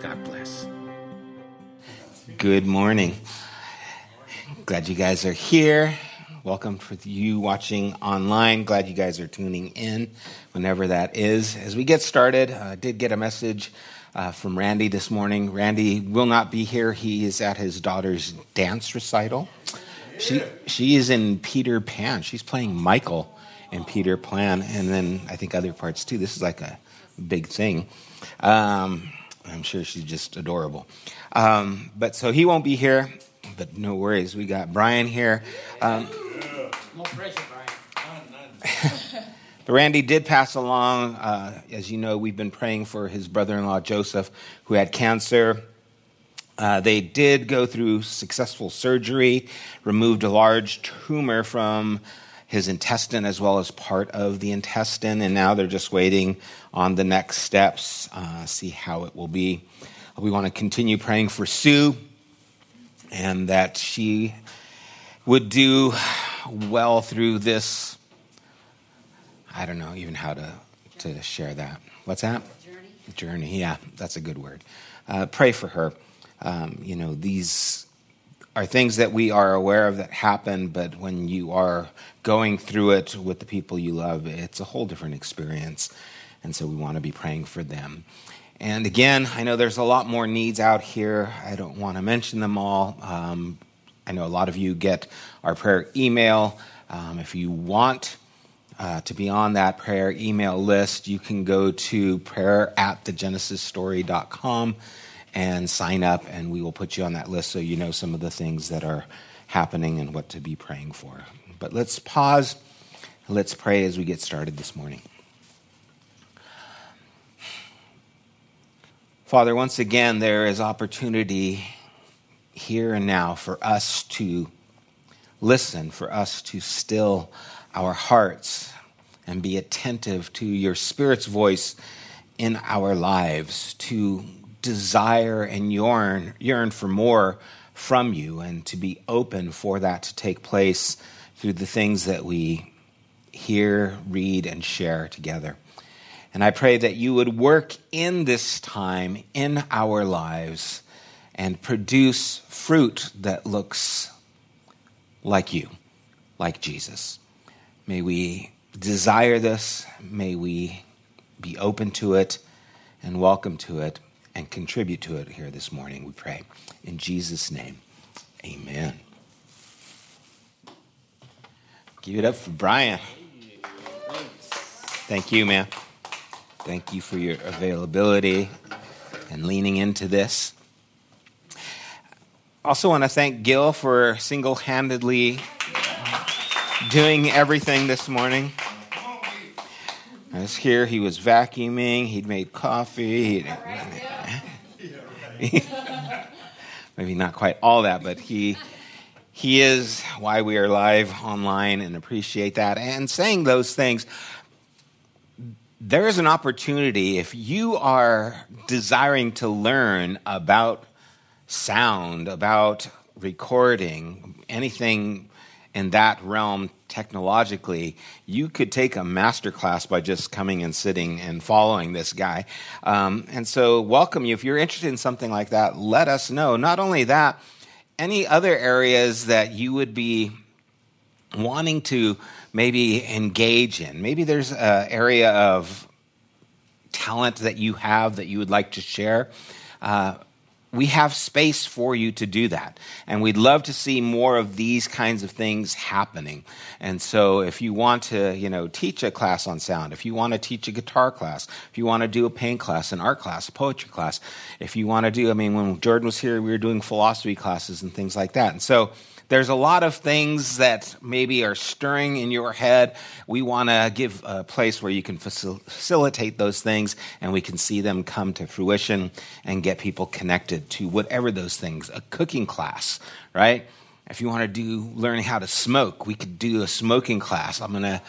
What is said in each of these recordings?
God bless. Good morning. Glad you guys are here. Welcome for you watching online. Glad you guys are tuning in whenever that is. As we get started, I uh, did get a message uh, from Randy this morning. Randy will not be here. He is at his daughter's dance recital. She she is in Peter Pan. She's playing Michael in Peter Pan, and then I think other parts too. This is like a big thing. Um, I'm sure she's just adorable. Um, but so he won't be here, but no worries. We got Brian here. Um, no pressure, Brian. but Randy did pass along. Uh, as you know, we've been praying for his brother in law, Joseph, who had cancer. Uh, they did go through successful surgery, removed a large tumor from his intestine as well as part of the intestine, and now they're just waiting on the next steps, uh, see how it will be. We want to continue praying for Sue and that she would do well through this. I don't know even how to, to share that. What's that? Journey. Journey, yeah, that's a good word. Uh, pray for her. Um, you know, these are things that we are aware of that happen, but when you are going through it with the people you love, it's a whole different experience. And so we want to be praying for them. And again, I know there's a lot more needs out here. I don't want to mention them all. Um, I know a lot of you get our prayer email. Um, if you want uh, to be on that prayer email list, you can go to prayer at thegenesisstory.com and sign up, and we will put you on that list so you know some of the things that are happening and what to be praying for. But let's pause. Let's pray as we get started this morning. Father, once again, there is opportunity here and now for us to listen, for us to still our hearts and be attentive to your Spirit's voice in our lives, to desire and yearn, yearn for more from you and to be open for that to take place through the things that we hear, read, and share together. And I pray that you would work in this time in our lives and produce fruit that looks like you, like Jesus. May we desire this. May we be open to it and welcome to it and contribute to it here this morning, we pray. In Jesus' name, amen. Give it up for Brian. Thank you, man. Thank you for your availability and leaning into this. Also, want to thank Gil for single handedly doing everything this morning. I was here, he was vacuuming, he'd made coffee. He'd, maybe not quite all that, but he he is why we are live online and appreciate that. And saying those things, there is an opportunity if you are desiring to learn about sound, about recording, anything in that realm technologically, you could take a master class by just coming and sitting and following this guy. Um, and so, welcome you. If you're interested in something like that, let us know. Not only that, any other areas that you would be wanting to maybe engage in. Maybe there's an area of talent that you have that you would like to share. Uh, we have space for you to do that. And we'd love to see more of these kinds of things happening. And so if you want to, you know, teach a class on sound, if you want to teach a guitar class, if you want to do a paint class, an art class, a poetry class, if you want to do, I mean, when Jordan was here, we were doing philosophy classes and things like that. And so there's a lot of things that maybe are stirring in your head. We want to give a place where you can facil- facilitate those things and we can see them come to fruition and get people connected to whatever those things. A cooking class, right? If you want to do learning how to smoke, we could do a smoking class. I'm going to,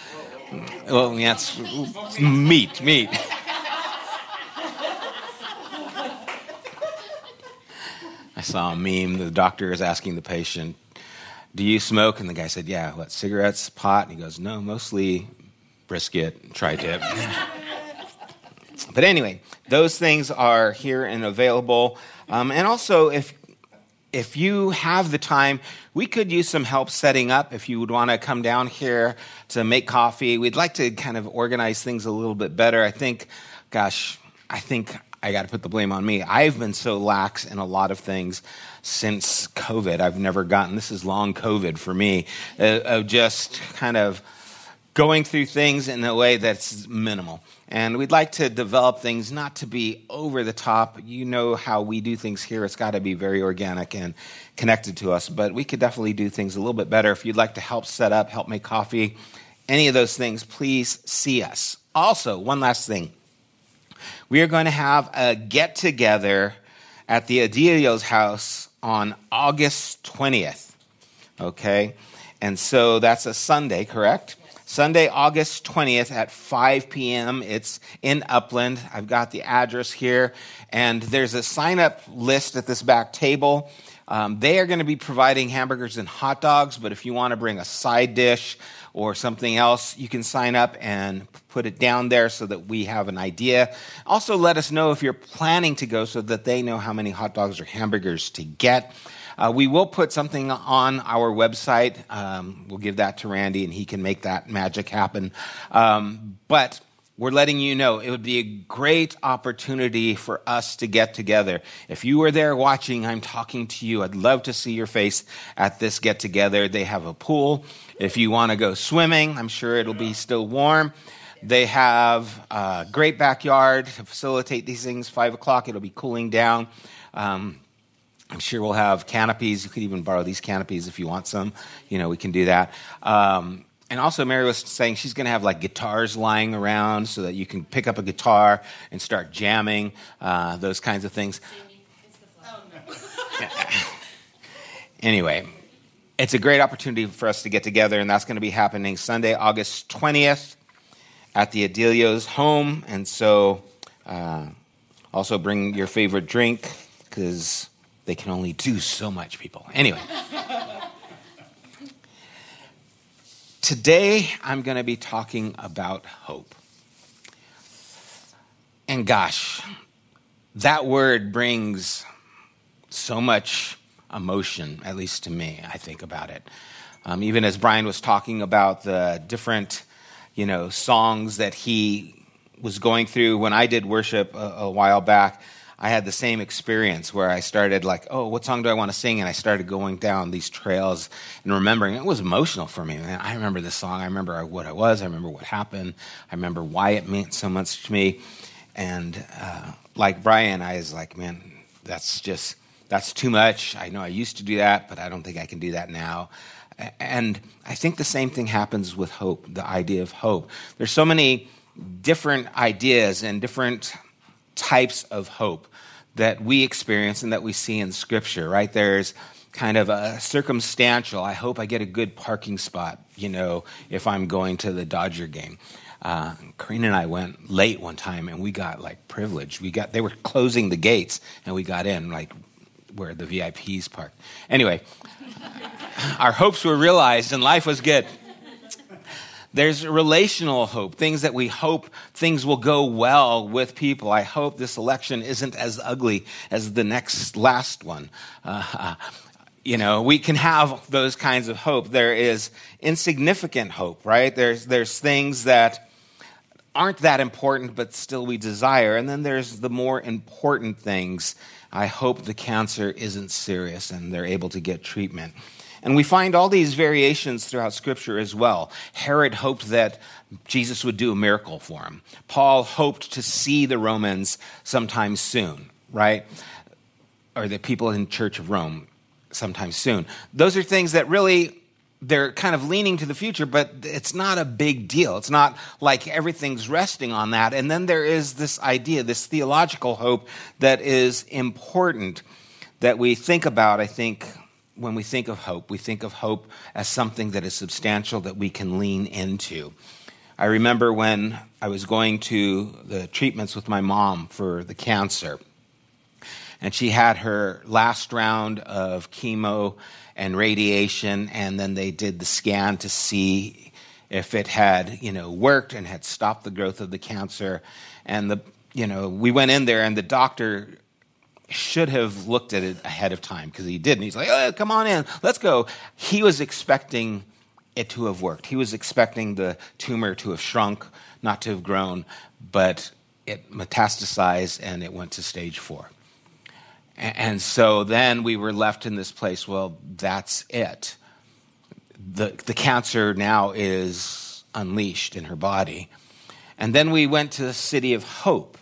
well, yeah, it's meat, meat. I saw a meme. The doctor is asking the patient, do you smoke? And the guy said, Yeah. What, cigarettes, pot? And he goes, No, mostly brisket, tri tip. but anyway, those things are here and available. Um, and also, if if you have the time, we could use some help setting up. If you would want to come down here to make coffee, we'd like to kind of organize things a little bit better. I think, gosh, I think I got to put the blame on me. I've been so lax in a lot of things since COVID. I've never gotten this is long COVID for me uh, of just kind of going through things in a way that's minimal. And we'd like to develop things not to be over the top. You know how we do things here. It's got to be very organic and connected to us. But we could definitely do things a little bit better. If you'd like to help set up, help make coffee, any of those things, please see us. Also, one last thing. We are going to have a get together at the Adilio's house on August 20th. Okay? And so that's a Sunday, correct? Sunday, August 20th at 5 p.m. It's in Upland. I've got the address here. And there's a sign up list at this back table. Um, they are going to be providing hamburgers and hot dogs, but if you want to bring a side dish or something else, you can sign up and put it down there so that we have an idea. Also, let us know if you're planning to go so that they know how many hot dogs or hamburgers to get. Uh, we will put something on our website. Um, we'll give that to Randy and he can make that magic happen. Um, but we're letting you know it would be a great opportunity for us to get together. If you were there watching, I'm talking to you. I'd love to see your face at this get together. They have a pool. If you want to go swimming, I'm sure it'll be still warm. They have a great backyard to facilitate these things. Five o'clock, it'll be cooling down. Um, I'm sure we'll have canopies. You could even borrow these canopies if you want some. You know, we can do that. Um, and also, Mary was saying she's going to have like guitars lying around so that you can pick up a guitar and start jamming, uh, those kinds of things. anyway, it's a great opportunity for us to get together, and that's going to be happening Sunday, August 20th at the Adilio's home. And so, uh, also bring your favorite drink because they can only do so much, people. Anyway. Today, I'm going to be talking about hope. And gosh, that word brings so much emotion, at least to me, I think about it. Um, even as Brian was talking about the different, you know, songs that he was going through when I did worship a, a while back, I had the same experience where I started like, oh, what song do I want to sing? And I started going down these trails and remembering. It was emotional for me. Man, I remember this song. I remember what I was. I remember what happened. I remember why it meant so much to me. And uh, like Brian, I was like, man, that's just that's too much. I know I used to do that, but I don't think I can do that now. And I think the same thing happens with hope, the idea of hope. There's so many different ideas and different types of hope that we experience and that we see in Scripture, right? There's kind of a circumstantial, I hope I get a good parking spot, you know, if I'm going to the Dodger game. Uh, Karina and I went late one time and we got like privilege. We got, they were closing the gates and we got in like where the VIPs park. Anyway, our hopes were realized and life was good. There's relational hope, things that we hope things will go well with people. I hope this election isn't as ugly as the next last one. Uh, you know, we can have those kinds of hope. There is insignificant hope, right? There's, there's things that aren't that important, but still we desire. And then there's the more important things. I hope the cancer isn't serious and they're able to get treatment. And we find all these variations throughout Scripture as well. Herod hoped that Jesus would do a miracle for him. Paul hoped to see the Romans sometime soon, right? Or the people in Church of Rome sometime soon. Those are things that really they're kind of leaning to the future, but it's not a big deal. It's not like everything's resting on that. And then there is this idea, this theological hope that is important that we think about, I think, when we think of hope. We think of hope as something that is substantial that we can lean into. I remember when I was going to the treatments with my mom for the cancer, and she had her last round of chemo and radiation, and then they did the scan to see if it had, you know, worked and had stopped the growth of the cancer. And the, you know, we went in there, and the doctor should have looked at it ahead of time because he didn't. He's like, oh, "Come on in, let's go." He was expecting it to have worked. He was expecting the tumor to have shrunk, not to have grown, but it metastasized and it went to stage four. And so then we were left in this place, well, that's it. The, the cancer now is unleashed in her body. And then we went to the city of hope,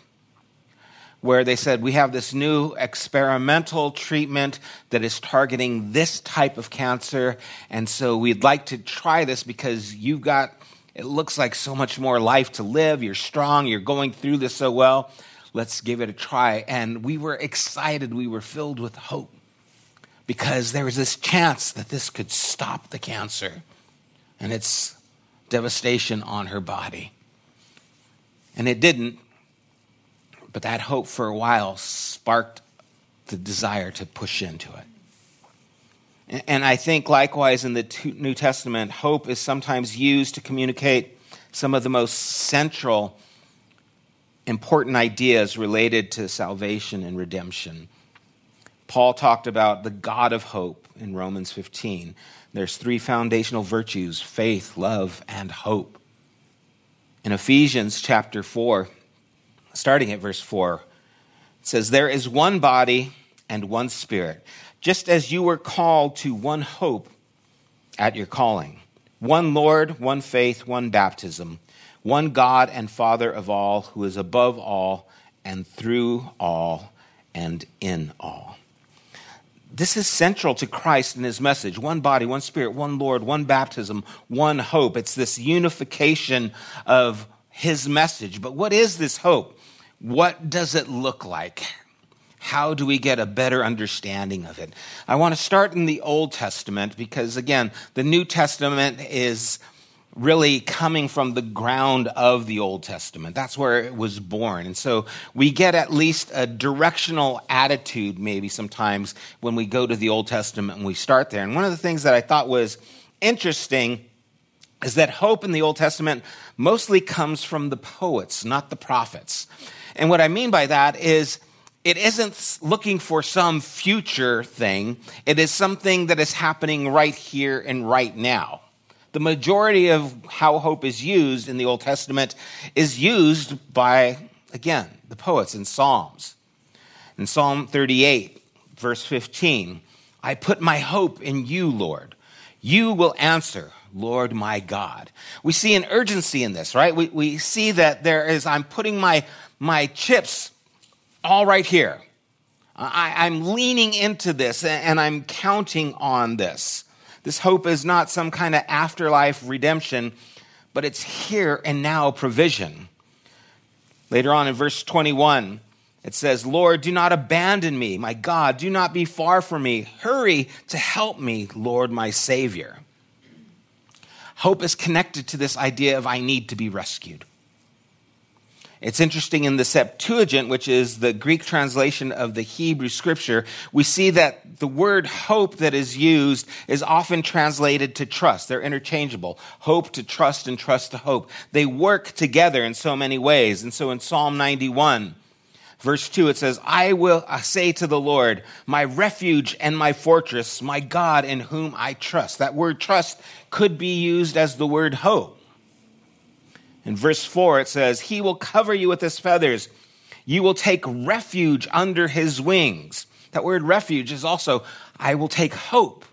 where they said, We have this new experimental treatment that is targeting this type of cancer. And so we'd like to try this because you've got, it looks like so much more life to live. You're strong. You're going through this so well let's give it a try. And we were excited, we were filled with hope because there was this chance that this could stop the cancer and its devastation on her body. And it didn't, but that hope for a while sparked the desire to push into it. And I think likewise in the New Testament, hope is sometimes used to communicate some of the most central important ideas related to salvation and redemption. Paul talked about the God of hope in Romans 15. There's three foundational virtues faith, love, and hope. In Ephesians chapter 4, starting at verse 4, it says, There is one body and one spirit, just as you were called to one hope at your calling, one Lord, one faith, one baptism one God and Father of all, who is above all and through all and in all. This is central to Christ and his message one body, one spirit, one Lord, one baptism, one hope. It's this unification of his message. But what is this hope? What does it look like? How do we get a better understanding of it? I want to start in the Old Testament because, again, the New Testament is really coming from the ground of the Old Testament. That's where it was born. And so we get at least a directional attitude, maybe sometimes, when we go to the Old Testament and we start there. And one of the things that I thought was interesting is that hope in the Old Testament mostly comes from the poets, not the prophets. And what I mean by that is, it isn't looking for some future thing. It is something that is happening right here and right now. The majority of how hope is used in the Old Testament is used by, again, the poets in Psalms. In Psalm 38, verse 15, I put my hope in you, Lord. You will answer, Lord my God. We see an urgency in this, right? We, we see that there is, I'm putting my, my chips all right here. I, I'm leaning into this and I'm counting on this. This hope is not some kind of afterlife redemption, but it's here and now provision. Later on in verse 21, it says, Lord, do not abandon me. My God, do not be far from me. Hurry to help me, Lord, my Savior. Hope is connected to this idea of I need to be rescued. It's interesting in the Septuagint, which is the Greek translation of the Hebrew scripture, we see that the word hope that is used is often translated to trust. They're interchangeable. Hope to trust and trust to hope. They work together in so many ways. And so in Psalm 91, verse 2, it says, I will say to the Lord, my refuge and my fortress, my God in whom I trust. That word trust could be used as the word hope. In verse 4, it says, He will cover you with his feathers. You will take refuge under his wings. That word refuge is also, I will take hope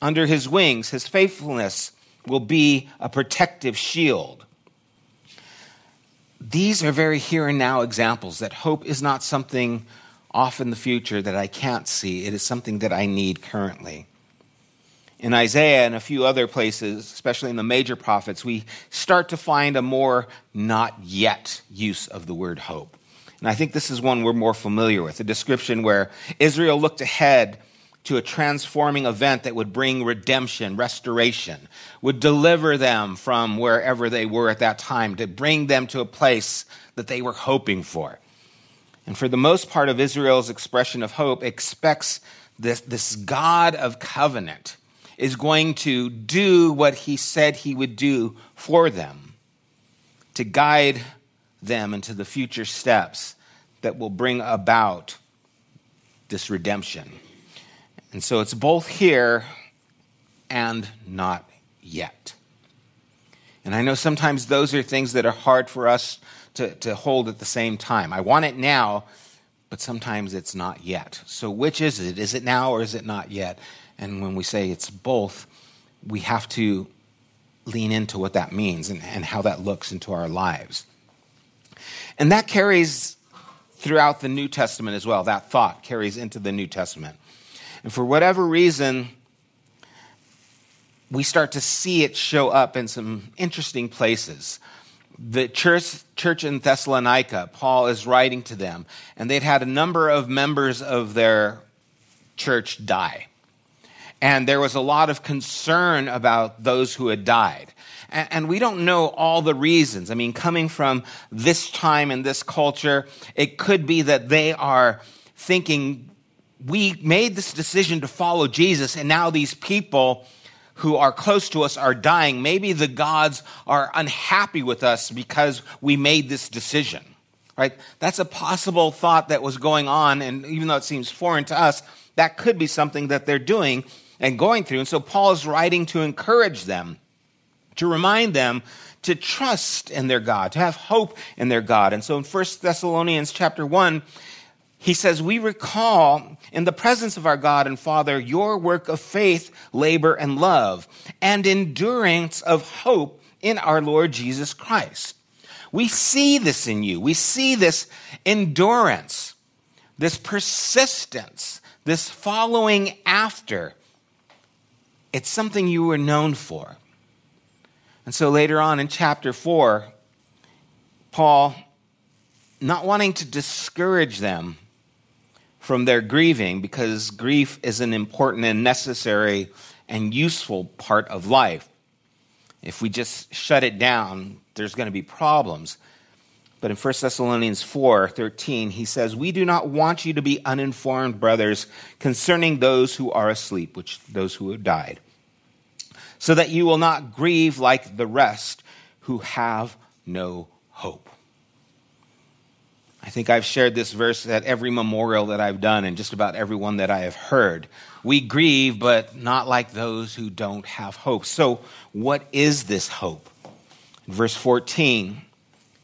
under his wings. His faithfulness will be a protective shield. These are very here and now examples that hope is not something off in the future that I can't see. It is something that I need currently. In Isaiah and a few other places, especially in the major prophets, we start to find a more not yet use of the word hope. And I think this is one we're more familiar with a description where Israel looked ahead to a transforming event that would bring redemption, restoration, would deliver them from wherever they were at that time, to bring them to a place that they were hoping for. And for the most part of Israel's expression of hope, expects this, this God of covenant is going to do what he said he would do for them, to guide them into the future steps that will bring about this redemption. And so it's both here and not yet. And I know sometimes those are things that are hard for us to, to hold at the same time. I want it now, but sometimes it's not yet. So which is it? Is it now or is it not yet? And when we say it's both, we have to lean into what that means and, and how that looks into our lives. And that carries throughout the New Testament as well. That thought carries into the New Testament. And for whatever reason, we start to see it show up in some interesting places. The church, church in Thessalonica, Paul is writing to them, and they'd had a number of members of their church die. And there was a lot of concern about those who had died. And we don't know all the reasons. I mean, coming from this time and this culture, it could be that they are thinking we made this decision to follow Jesus, and now these people who are close to us are dying. Maybe the gods are unhappy with us because we made this decision. Right? That's a possible thought that was going on, and even though it seems foreign to us, that could be something that they're doing and going through. And so Paul is writing to encourage them, to remind them to trust in their God, to have hope in their God. And so in 1 Thessalonians chapter 1, he says, We recall in the presence of our God and Father your work of faith, labor, and love, and endurance of hope in our Lord Jesus Christ. We see this in you. We see this endurance, this persistence, this following after. It's something you were known for. And so later on in chapter 4, Paul, not wanting to discourage them, from their grieving because grief is an important and necessary and useful part of life. If we just shut it down, there's going to be problems. But in 1 Thessalonians 4 13, he says, We do not want you to be uninformed, brothers, concerning those who are asleep, which those who have died, so that you will not grieve like the rest who have no hope. I think I've shared this verse at every memorial that I've done and just about every one that I have heard. We grieve, but not like those who don't have hope. So, what is this hope? Verse 14,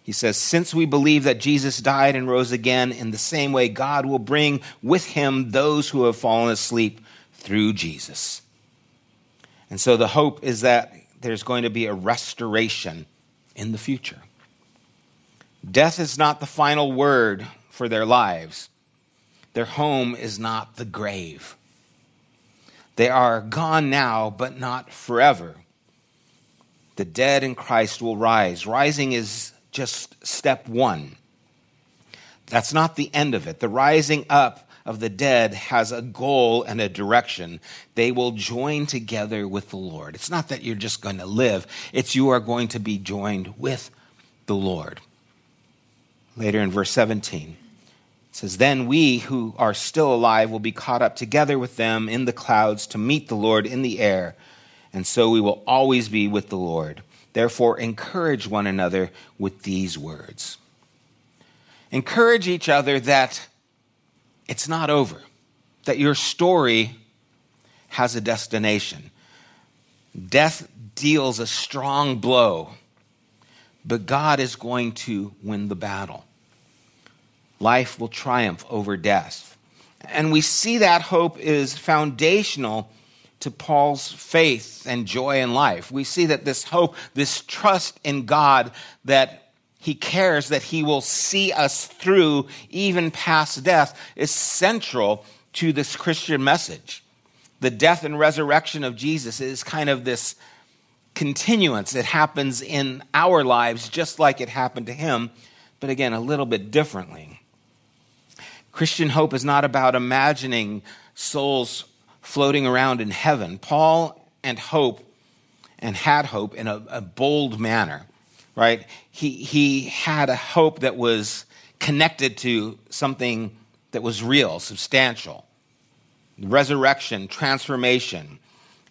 he says, Since we believe that Jesus died and rose again, in the same way, God will bring with him those who have fallen asleep through Jesus. And so, the hope is that there's going to be a restoration in the future. Death is not the final word for their lives. Their home is not the grave. They are gone now, but not forever. The dead in Christ will rise. Rising is just step one. That's not the end of it. The rising up of the dead has a goal and a direction. They will join together with the Lord. It's not that you're just going to live, it's you are going to be joined with the Lord later in verse 17. It says, Then we who are still alive will be caught up together with them in the clouds to meet the Lord in the air, and so we will always be with the Lord. Therefore, encourage one another with these words. Encourage each other that it's not over, that your story has a destination. Death deals a strong blow but God is going to win the battle. Life will triumph over death. And we see that hope is foundational to Paul's faith and joy in life. We see that this hope, this trust in God that he cares that he will see us through even past death is central to this Christian message. The death and resurrection of Jesus is kind of this continuance that happens in our lives just like it happened to him, but again, a little bit differently. Christian hope is not about imagining souls floating around in heaven. Paul and hope and had hope in a, a bold manner, right? He, he had a hope that was connected to something that was real, substantial resurrection, transformation.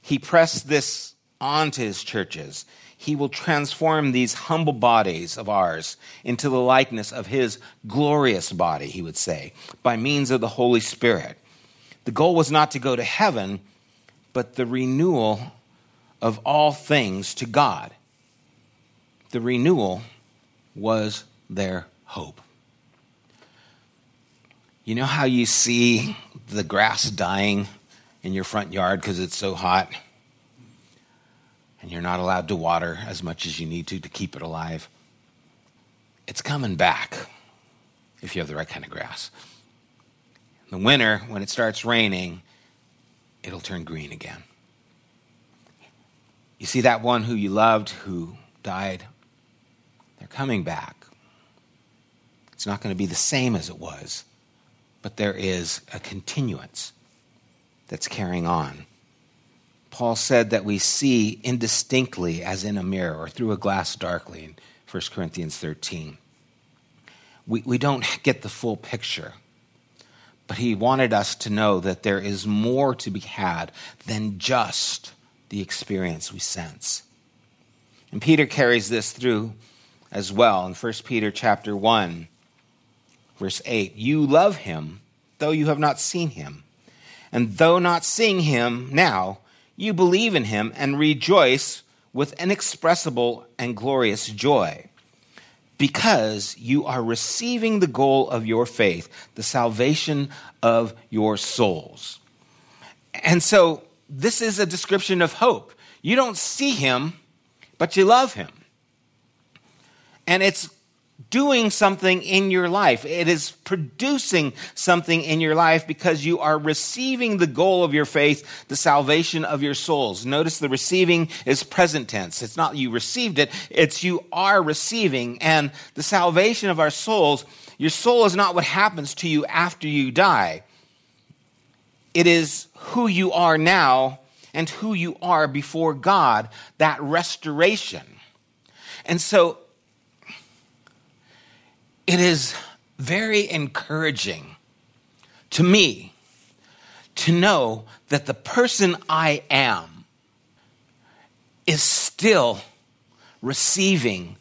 He pressed this onto his churches. He will transform these humble bodies of ours into the likeness of his glorious body, he would say, by means of the Holy Spirit. The goal was not to go to heaven, but the renewal of all things to God. The renewal was their hope. You know how you see the grass dying in your front yard because it's so hot? And you're not allowed to water as much as you need to to keep it alive. It's coming back if you have the right kind of grass. The winter, when it starts raining, it'll turn green again. You see that one who you loved who died? They're coming back. It's not going to be the same as it was but there is a continuance that's carrying on. Paul said that we see indistinctly as in a mirror or through a glass darkly in 1 Corinthians 13. We, we don't get the full picture, but he wanted us to know that there is more to be had than just the experience we sense. And Peter carries this through as well in 1 Peter chapter 1 Verse 8 You love him, though you have not seen him. And though not seeing him now, you believe in him and rejoice with inexpressible and glorious joy, because you are receiving the goal of your faith, the salvation of your souls. And so, this is a description of hope. You don't see him, but you love him. And it's doing something in your life. It is producing something in your life because you are receiving the goal of your faith, the salvation of your souls. Notice the receiving is present tense. It's not you received it, it's you are receiving. And the salvation of our souls, your soul is not what happens to you after you die. It is who you are now and who you are before God, that restoration. And so it is very encouraging to me to know that the person I am is still receiving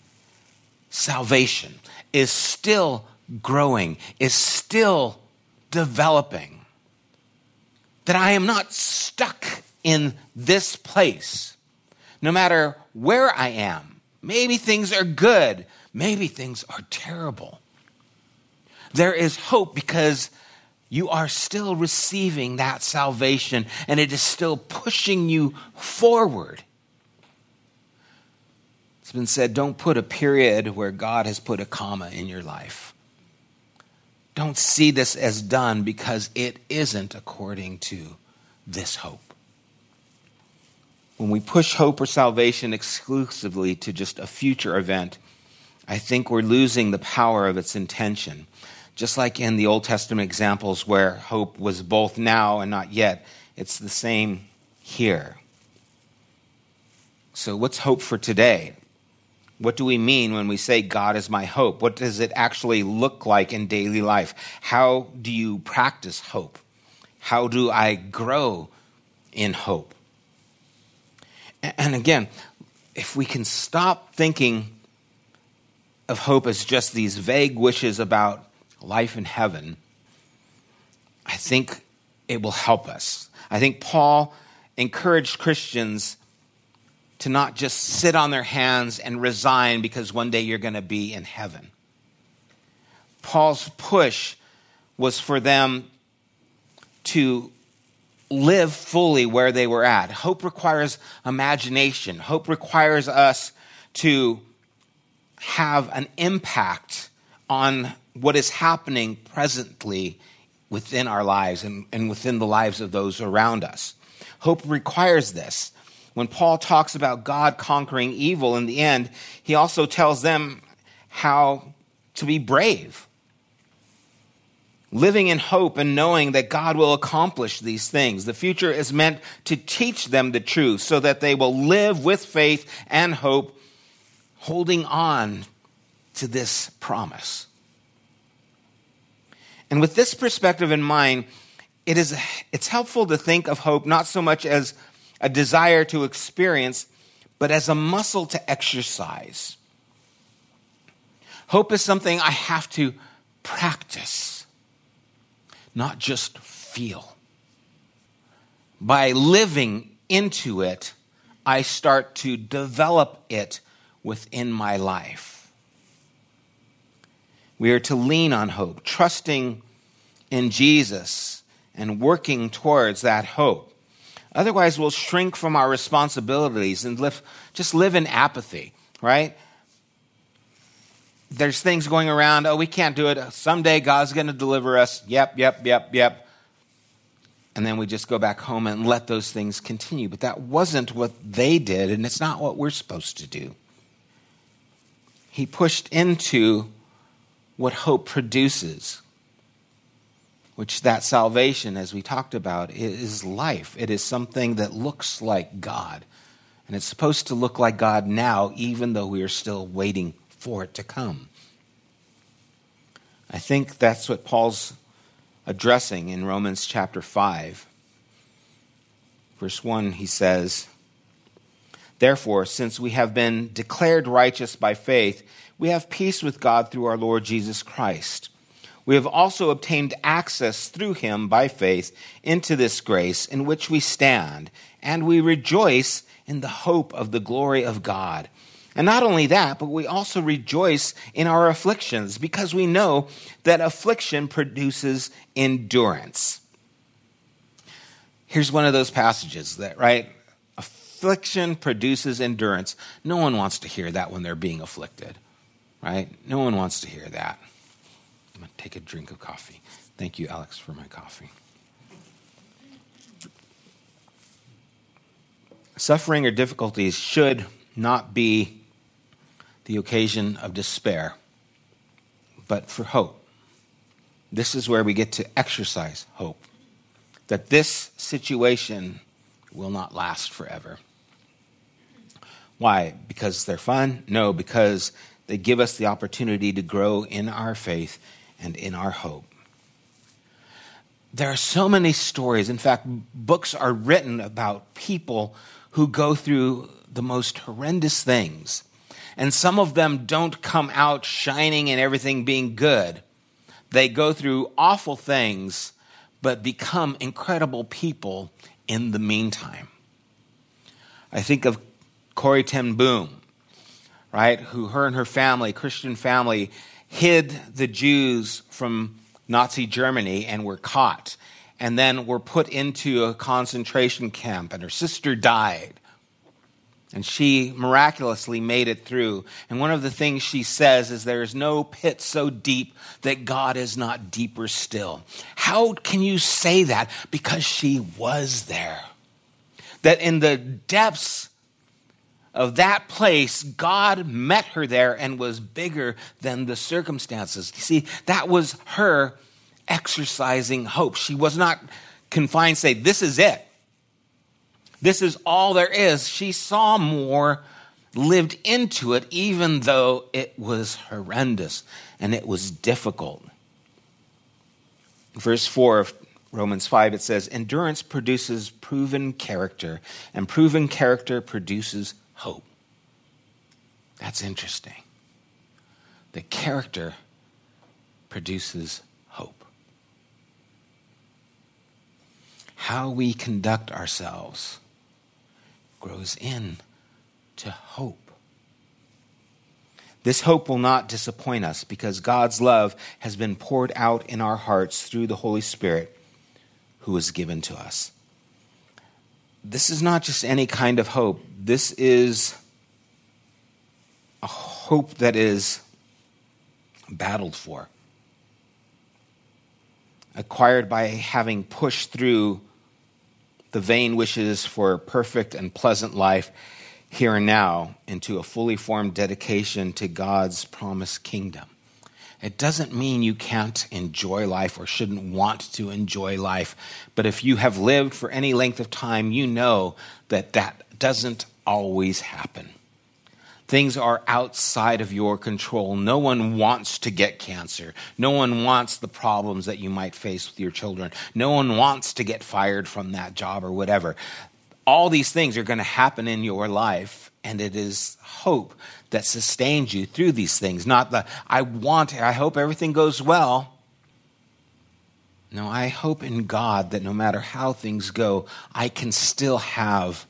salvation, is still growing, is still developing. That I am not stuck in this place, no matter where I am. Maybe things are good, maybe things are terrible. There is hope because you are still receiving that salvation and it is still pushing you forward. It's been said don't put a period where God has put a comma in your life. Don't see this as done because it isn't according to this hope. When we push hope or salvation exclusively to just a future event, I think we're losing the power of its intention. Just like in the Old Testament examples where hope was both now and not yet, it's the same here. So, what's hope for today? What do we mean when we say God is my hope? What does it actually look like in daily life? How do you practice hope? How do I grow in hope? And again, if we can stop thinking of hope as just these vague wishes about life in heaven, I think it will help us. I think Paul encouraged Christians to not just sit on their hands and resign because one day you're going to be in heaven. Paul's push was for them to live fully where they were at. Hope requires imagination, hope requires us to have an impact on what is happening presently within our lives and, and within the lives of those around us. Hope requires this. When Paul talks about God conquering evil in the end, he also tells them how to be brave living in hope and knowing that God will accomplish these things. The future is meant to teach them the truth so that they will live with faith and hope, holding on to this promise. And with this perspective in mind, it is, it's helpful to think of hope not so much as a desire to experience, but as a muscle to exercise. Hope is something I have to practice not just feel. By living into it, I start to develop it within my life. We are to lean on hope, trusting in Jesus and working towards that hope. Otherwise, we'll shrink from our responsibilities and live, just live in apathy, right? there's things going around, oh, we can't do it. Someday God's going to deliver us. Yep, yep, yep, yep. And then we just go back home and let those things continue. But that wasn't what they did, and it's not what we're supposed to do. He pushed into what hope produces, which that salvation, as we talked about, is life. It is something that looks like God. And it's supposed to look like God now, even though we are still waiting for it to come. I think that's what Paul's addressing in Romans chapter 5. Verse 1, he says, Therefore, since we have been declared righteous by faith, we have peace with God through our Lord Jesus Christ. We have also obtained access through him by faith into this grace in which we stand, and we rejoice in the hope of the glory of God. And not only that, but we also rejoice in our afflictions because we know that affliction produces endurance. Here's one of those passages that, right? Affliction produces endurance. No one wants to hear that when they're being afflicted, right? No one wants to hear that. I'm going to take a drink of coffee. Thank you, Alex, for my coffee. Suffering or difficulties should not be the occasion of despair, but for hope. This is where we get to exercise hope that this situation will not last forever. Why? Because they're fun? No, because they give us the opportunity to grow in our faith and in our hope. There are so many stories. In fact, books are written about people who go through the most horrendous things and some of them don't come out shining and everything being good. They go through awful things, but become incredible people in the meantime. I think of Corrie ten Boom, right? Who her and her family, Christian family, hid the Jews from Nazi Germany and were caught and then were put into a concentration camp and her sister died and she miraculously made it through. And one of the things she says is there is no pit so deep that God is not deeper still. How can you say that? Because she was there. That in the depths of that place, God met her there and was bigger than the circumstances. You see, that was her exercising hope. She was not confined, say, this is it. This is all there is. She saw more, lived into it, even though it was horrendous and it was difficult. Verse 4 of Romans 5, it says, Endurance produces proven character, and proven character produces hope. That's interesting. The character produces hope. How we conduct ourselves grows in to hope. This hope will not disappoint us because God's love has been poured out in our hearts through the Holy Spirit who was given to us. This is not just any kind of hope. This is a hope that is battled for, acquired by having pushed through the vain wishes for a perfect and pleasant life here and now into a fully formed dedication to God's promised kingdom. It doesn't mean you can't enjoy life or shouldn't want to enjoy life. But if you have lived for any length of time, you know that that doesn't always happen. Things are outside of your control. No one wants to get cancer. No one wants the problems that you might face with your children. No one wants to get fired from that job or whatever. All these things are going to happen in your life, and it is hope that sustains you through these things. Not the, I want, I hope everything goes well. No, I hope in God that no matter how things go, I can still have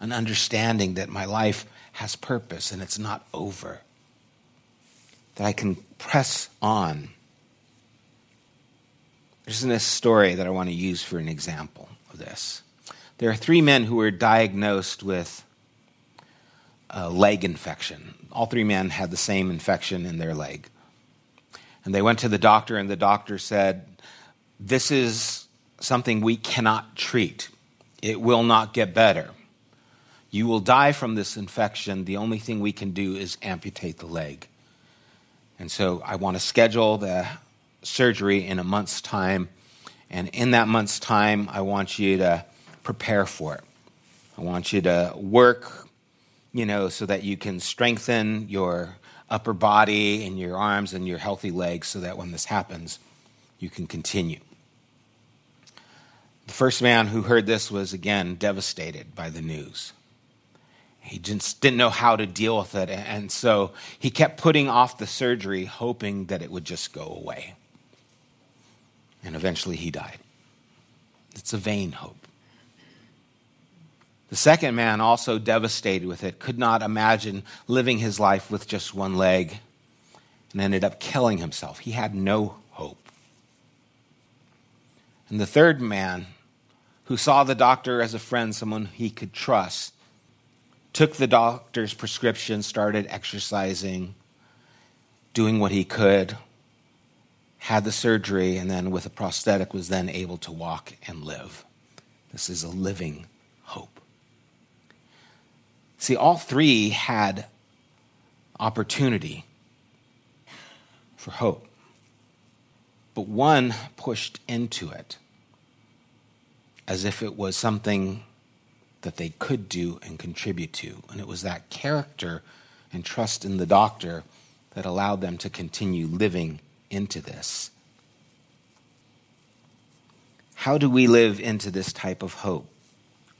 an understanding that my life has purpose and it's not over. That I can press on. There's this story that I want to use for an example of this. There are three men who were diagnosed with a leg infection. All three men had the same infection in their leg. And they went to the doctor, and the doctor said, This is something we cannot treat. It will not get better. You will die from this infection. The only thing we can do is amputate the leg. And so I want to schedule the surgery in a month's time. And in that month's time, I want you to prepare for it. I want you to work you know, so that you can strengthen your upper body and your arms and your healthy legs so that when this happens, you can continue. The first man who heard this was again devastated by the news. He just didn't know how to deal with it, and so he kept putting off the surgery, hoping that it would just go away. And eventually he died. It's a vain hope. The second man, also devastated with it, could not imagine living his life with just one leg and ended up killing himself. He had no hope. And the third man, who saw the doctor as a friend, someone he could trust, took the doctor's prescription, started exercising, doing what he could, had the surgery, and then with a prosthetic was then able to walk and live. This is a living See, all three had opportunity for hope, but one pushed into it as if it was something that they could do and contribute to. And it was that character and trust in the doctor that allowed them to continue living into this. How do we live into this type of hope?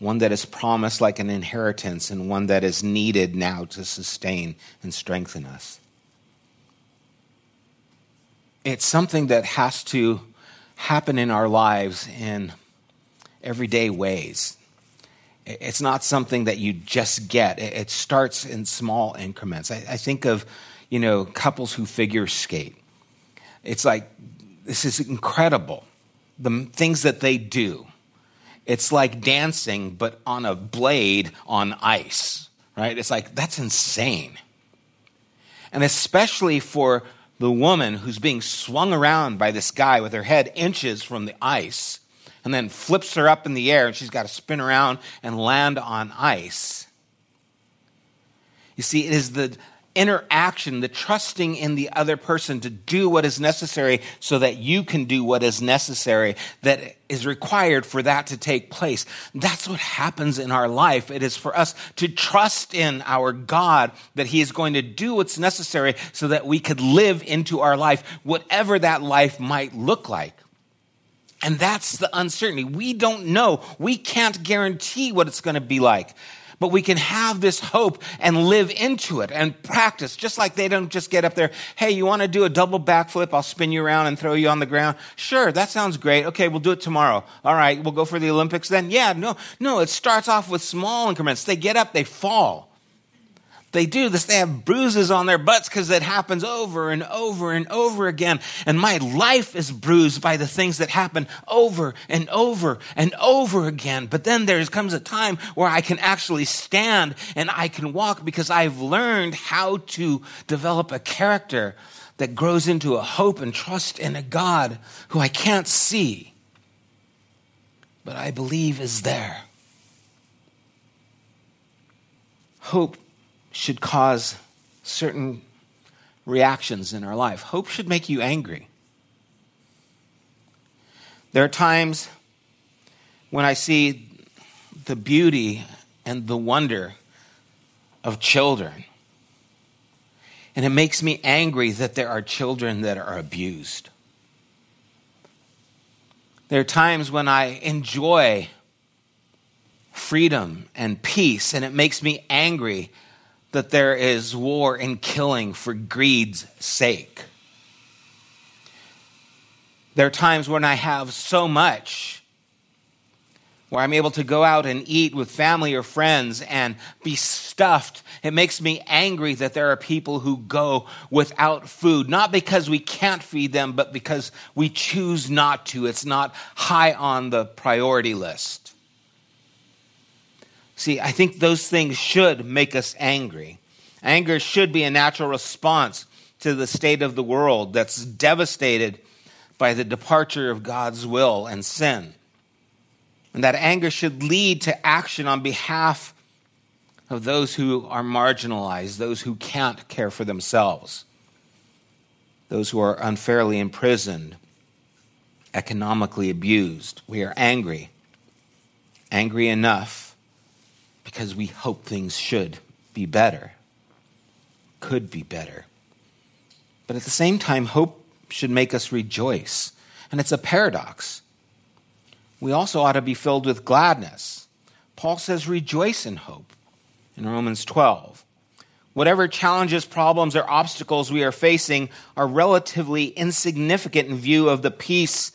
One that is promised like an inheritance, and one that is needed now to sustain and strengthen us. It's something that has to happen in our lives in everyday ways. It's not something that you just get. It starts in small increments. I, think of, you know, couples who figure skate. It's like, this is incredible. The things that they do it's like dancing, but on a blade on ice, right? It's like, that's insane. And especially for the woman who's being swung around by this guy with her head inches from the ice and then flips her up in the air and she's got to spin around and land on ice. You see, it is the interaction, the trusting in the other person to do what is necessary so that you can do what is necessary that is required for that to take place. That's what happens in our life. It is for us to trust in our God that He is going to do what's necessary so that we could live into our life, whatever that life might look like. And that's the uncertainty. We don't know. We can't guarantee what it's going to be like but we can have this hope and live into it and practice, just like they don't just get up there, hey, you want to do a double backflip? I'll spin you around and throw you on the ground. Sure, that sounds great. Okay, we'll do it tomorrow. All right, we'll go for the Olympics then. Yeah, no, no, it starts off with small increments. They get up, they fall. They do this. They have bruises on their butts because it happens over and over and over again. And my life is bruised by the things that happen over and over and over again. But then there comes a time where I can actually stand and I can walk because I've learned how to develop a character that grows into a hope and trust in a God who I can't see, but I believe is there. Hope should cause certain reactions in our life. Hope should make you angry. There are times when I see the beauty and the wonder of children. And it makes me angry that there are children that are abused. There are times when I enjoy freedom and peace, and it makes me angry that there is war and killing for greed's sake. There are times when I have so much where I'm able to go out and eat with family or friends and be stuffed. It makes me angry that there are people who go without food, not because we can't feed them, but because we choose not to. It's not high on the priority list. See, I think those things should make us angry. Anger should be a natural response to the state of the world that's devastated by the departure of God's will and sin. And that anger should lead to action on behalf of those who are marginalized, those who can't care for themselves, those who are unfairly imprisoned, economically abused. We are angry, angry enough because we hope things should be better, could be better. But at the same time, hope should make us rejoice. And it's a paradox. We also ought to be filled with gladness. Paul says, rejoice in hope in Romans 12. Whatever challenges, problems, or obstacles we are facing are relatively insignificant in view of the peace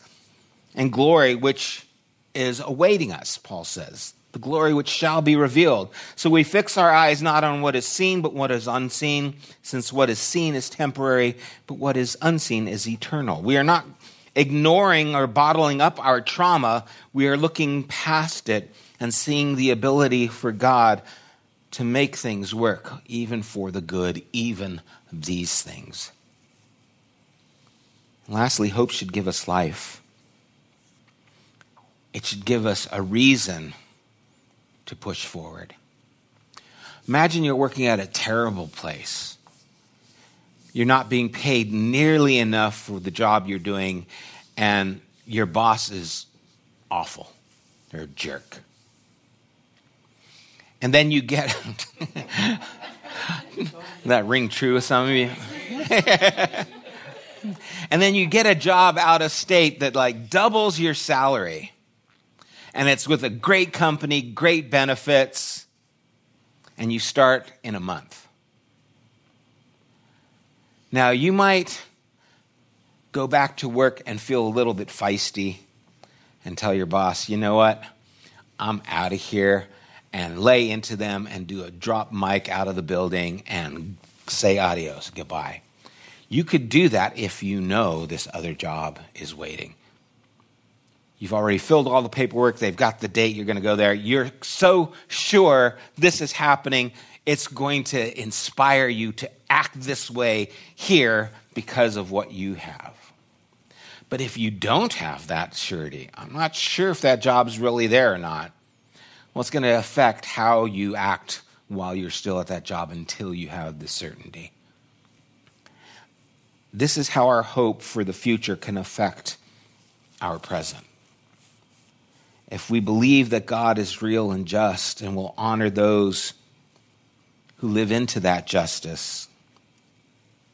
and glory which is awaiting us, Paul says the glory which shall be revealed. So we fix our eyes not on what is seen, but what is unseen, since what is seen is temporary, but what is unseen is eternal. We are not ignoring or bottling up our trauma, we are looking past it and seeing the ability for God to make things work, even for the good, even these things. lastly, hope should give us life. It should give us a reason to push forward. Imagine you're working at a terrible place. You're not being paid nearly enough for the job you're doing, and your boss is awful. They're a jerk. And then you get that ring true with some of you. and then you get a job out of state that like doubles your salary and it's with a great company, great benefits, and you start in a month. Now, you might go back to work and feel a little bit feisty and tell your boss, you know what? I'm out of here and lay into them and do a drop mic out of the building and say adios, goodbye. You could do that if you know this other job is waiting. You've already filled all the paperwork. They've got the date. You're going to go there. You're so sure this is happening. It's going to inspire you to act this way here because of what you have. But if you don't have that surety, I'm not sure if that job's really there or not. Well, it's going to affect how you act while you're still at that job until you have the certainty. This is how our hope for the future can affect our present if we believe that God is real and just and will honor those who live into that justice,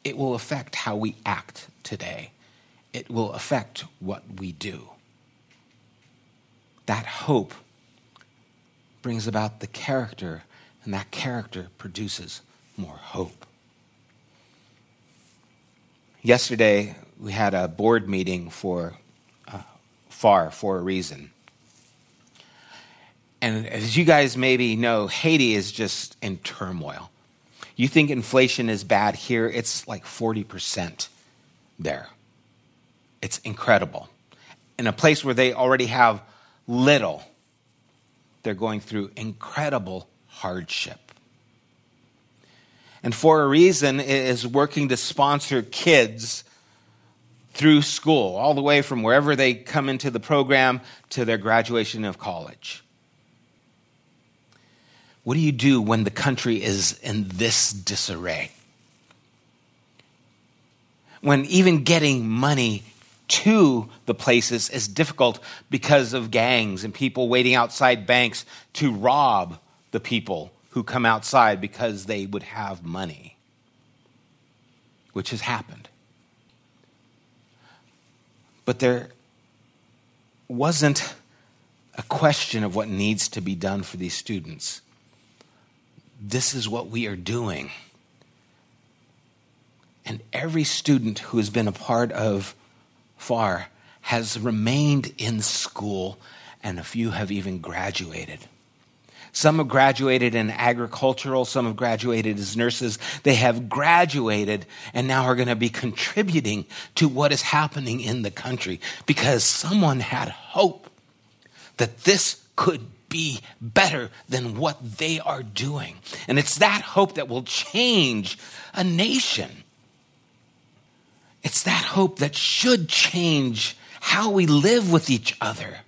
it will affect how we act today. It will affect what we do. That hope brings about the character, and that character produces more hope. Yesterday, we had a board meeting for uh, FAR for a reason. And as you guys maybe know, Haiti is just in turmoil. You think inflation is bad here, it's like 40% there. It's incredible. In a place where they already have little, they're going through incredible hardship. And for a reason, is working to sponsor kids through school, all the way from wherever they come into the program to their graduation of college. What do you do when the country is in this disarray? When even getting money to the places is difficult because of gangs and people waiting outside banks to rob the people who come outside because they would have money, which has happened. But there wasn't a question of what needs to be done for these students. This is what we are doing. And every student who has been a part of FAR has remained in school, and a few have even graduated. Some have graduated in agricultural, some have graduated as nurses. They have graduated and now are going to be contributing to what is happening in the country because someone had hope that this could be better than what they are doing. And it's that hope that will change a nation. It's that hope that should change how we live with each other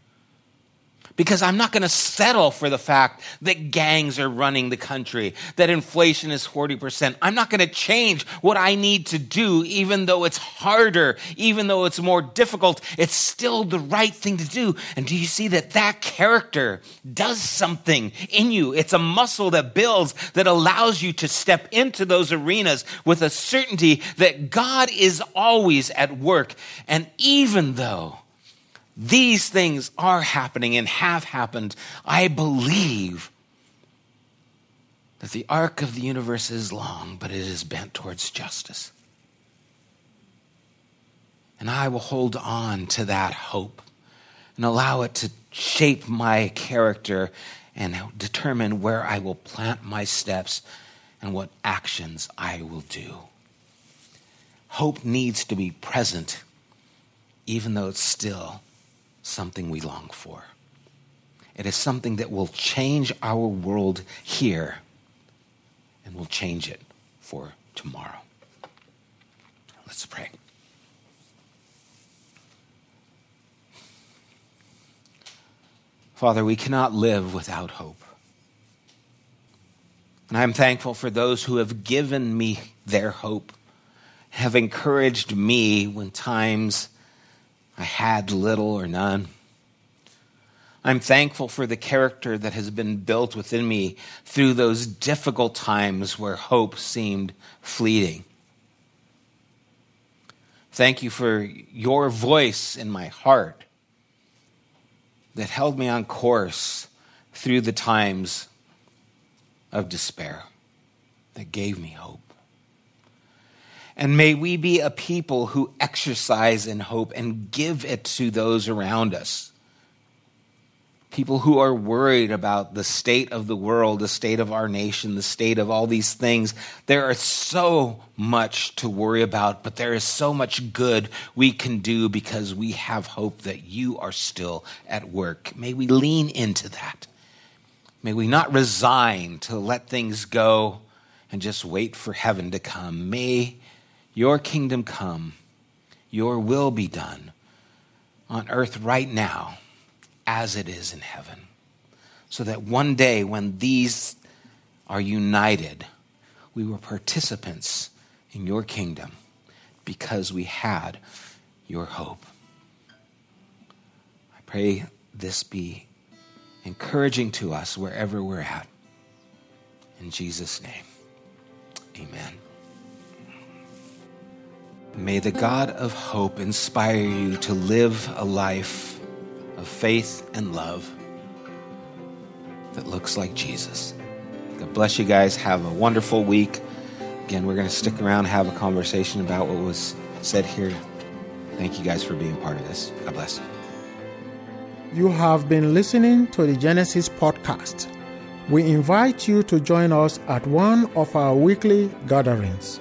because I'm not going to settle for the fact that gangs are running the country, that inflation is 40%. I'm not going to change what I need to do, even though it's harder, even though it's more difficult. It's still the right thing to do. And do you see that that character does something in you? It's a muscle that builds, that allows you to step into those arenas with a certainty that God is always at work. And even though these things are happening and have happened. I believe that the arc of the universe is long, but it is bent towards justice. And I will hold on to that hope and allow it to shape my character and determine where I will plant my steps and what actions I will do. Hope needs to be present, even though it's still something we long for. It is something that will change our world here and will change it for tomorrow. Let's pray. Father, we cannot live without hope. And I'm thankful for those who have given me their hope, have encouraged me when times I had little or none. I'm thankful for the character that has been built within me through those difficult times where hope seemed fleeting. Thank you for your voice in my heart that held me on course through the times of despair, that gave me hope. And may we be a people who exercise in hope and give it to those around us. People who are worried about the state of the world, the state of our nation, the state of all these things. There is so much to worry about, but there is so much good we can do because we have hope that you are still at work. May we lean into that. May we not resign to let things go and just wait for heaven to come. May your kingdom come, your will be done on earth right now as it is in heaven. So that one day when these are united, we were participants in your kingdom because we had your hope. I pray this be encouraging to us wherever we're at. In Jesus' name, amen. May the God of hope inspire you to live a life of faith and love that looks like Jesus. God bless you guys. Have a wonderful week. Again, we're going to stick around have a conversation about what was said here. Thank you guys for being part of this. God bless. You have been listening to the Genesis podcast. We invite you to join us at one of our weekly gatherings.